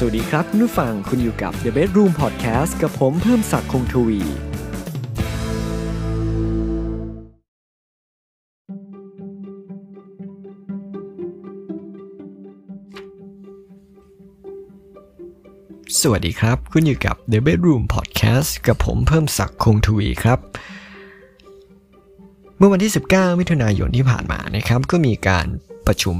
สวัสดีครับคุณผู้ฟังคุณอยู่กับ The Bedroom Podcast กับผมเพิ่มศักดิ์คงทวี สวัสดีครับ คุณอยู่กับ The Bedroom Podcast กับผมเพิ่มศักดิ์คงทวีครับ เมื่อวันที่ 19 มิถุนายนที่ผ่านมานะครับ ก็มีการ ประชุม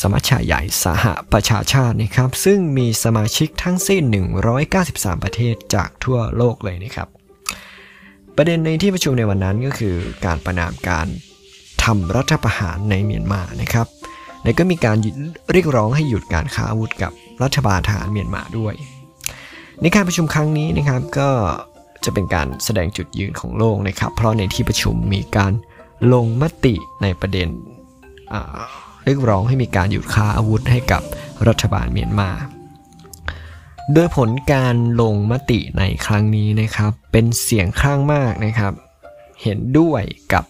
สมัชชาใหญ่สหประชาชาตินะครับ ซึ่งมีสมาชิกทั้งสิ้น 193 ประเทศจากทั่วโลกเลยนะครับ ประเด็นในที่ประชุมในวันนั้นก็คือการประนามการทำรัฐประหารในเมียนมานะครับและก็มีการเรียกร้องให้หยุดการค้าอาวุธกับรัฐบาลทหารเมียนมาด้วย ในการประชุมครั้งนี้นะครับก็จะเป็นการแสดงจุดยืนของโลกนะครับ เพราะในที่ประชุมมีการลงมติในประเด็น เรียกร้องให้มีการหยุดค้าอาวุธให้กับรัฐบาลเมียนมาโดยผลการลงมติในครั้งนี้นะครับ เป็นเสียงข้างมากนะครับ เห็นด้วยกับ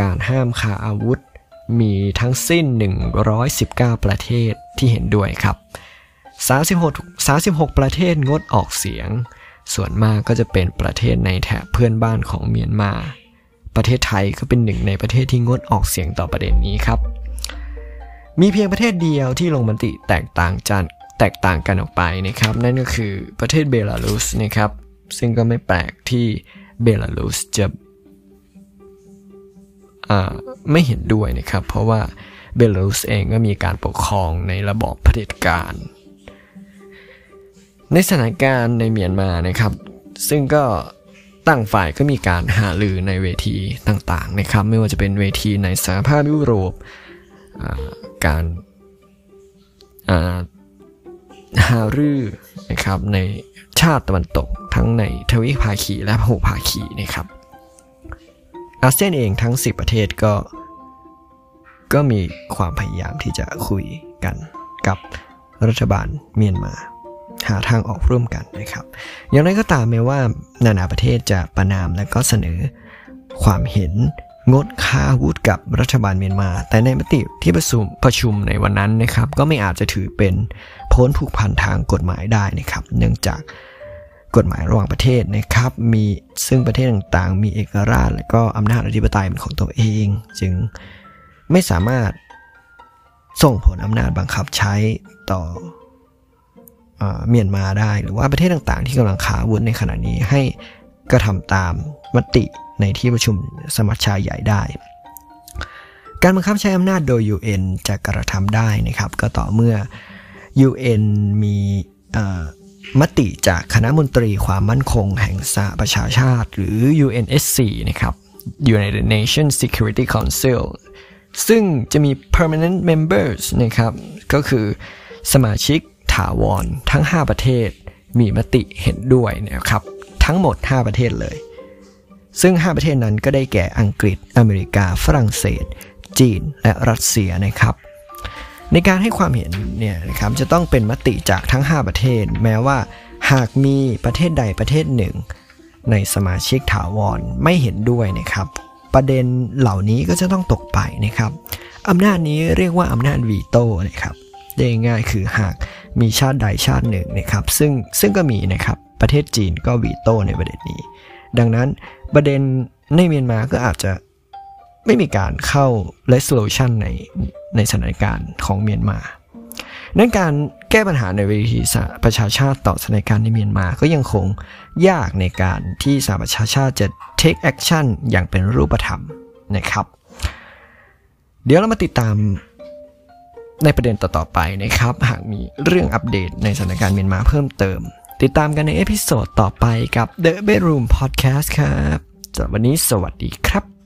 การห้ามค้าอาวุธ มีทั้งสิ้น 119 ประเทศที่เห็นด้วยครับ 36 36 ประเทศงดออกเสียง ส่วนมากก็จะเป็นประเทศในแถบเพื่อนบ้านของเมียนมา ประเทศไทยก็เป็นหนึ่งในประเทศที่งดออกเสียงต่อประเด็นนี้ครับ มีเพียงประเทศเดียวที่ลงมติแตกต่างจันแตกต่างกันออกไปนะครับ นั่นก็คือประเทศเบลารุสนะครับ ซึ่งก็ไม่แปลกที่เบลารุสจะไม่เห็นด้วยนะครับ เพราะว่าเบลารุสเองก็มีการปกครองในระบอบเผด็จการ ในสถานการณ์ในเมียนมานะครับ ซึ่งก็ตั้งฝ่ายก็มีการหาลือในเวทีต่างๆนะครับ ไม่ว่าจะเป็นเวทีในสหภาพยุโรป การหารือนะครับในชาติตะวันตกทั้งในทวีปภาคีและพหุภาคีนะครับอาเซียนเองทั้ง 10 ประเทศก็ ก็มีความพยายามที่จะคุยกันกับรัฐบาลเมียนมาหาทางออกร่วมกันนะครับ อย่างไรก็ตามแม้ว่านานาประเทศจะประนามและก็เสนอความเห็น งดค้าอาวุธกับรัฐบาลเมียนมา แต่ในมติที่ประชุมประชุมในวันนั้นนะครับ ก็ไม่อาจจะถือเป็นพ้นผูกพันทางกฎหมายได้นะครับ เนื่องจากกฎหมายระหว่างประเทศนะครับ มีซึ่งประเทศต่างๆ มีเอกราช และก็อำนาจอธิปไตยเป็นของตัวเอง จึงไม่สามารถส่งผลอำนาจบังคับใช้ต่อเมียนมาได้ หรือว่าประเทศต่างๆ ที่กำลังขาอาวุธในขณะนี้ให้กระทำตามมติ ในที่ประชุมสมัชชาใหญ่ได้ การบังคับใช้อำนาจโดย UN จะกระทำได้นะครับก็ต่อเมื่อ UN มีมติจากคณะมนตรีความมั่นคงแห่งสหประชาชาติ หรือ UNSC นะครับ United Nations Security Council ซึ่งจะมี permanent members นะครับ ก็คือสมาชิกถาวรทั้ง 5 ประเทศ มีมติเห็นด้วยนะครับ ทั้งหมด 5 ประเทศเลย ซึ่ง 5 ประเทศนั้นก็ได้แก่อังกฤษ อเมริกา ฝรั่งเศส จีน และรัสเซียนะครับ ในการให้ความเห็นเนี่ยนะครับจะต้องเป็นมติจากทั้ง 5 ประเทศ แม้ว่าหากมีประเทศใดประเทศหนึ่ง ในสมาชิกถาวรไม่เห็นด้วยนะครับ ประเด็นเหล่านี้ก็จะต้องตกไปนะครับอำนาจนี้เรียกว่าอำนาจวีโต้นะครับได้ง่ายคือหากมีชาติใดชาติหนึ่งนะครับ ซึ่งซึ่งก็มีนะครับประเทศจีนก็วีโต้ในประเด็นนี้ ดังนั้น ประเด็นในเมียนมาก็อาจจะไม่มีการเข้า resolution ในในสถานการณ์ของเมียนมานั้นการแก้ปัญหาในเวทีสหประชาชาติต่อสถานการณ์ในเมียนมาก็ยังคงยากในการที่สหประชาชาติจะ take action อย่างเป็นรูปธรรมนะครับ เดี๋ยวเรามาติดตามในประเด็นต่อๆไปนะครับ หากมีเรื่องอัปเดตในสถานการณ์เมียนมาเพิ่มเติม ติดตามกันใน episode ต่อไปกับ The Bedroom Podcast ครับสำหรับวันนี้สวัสดีครับ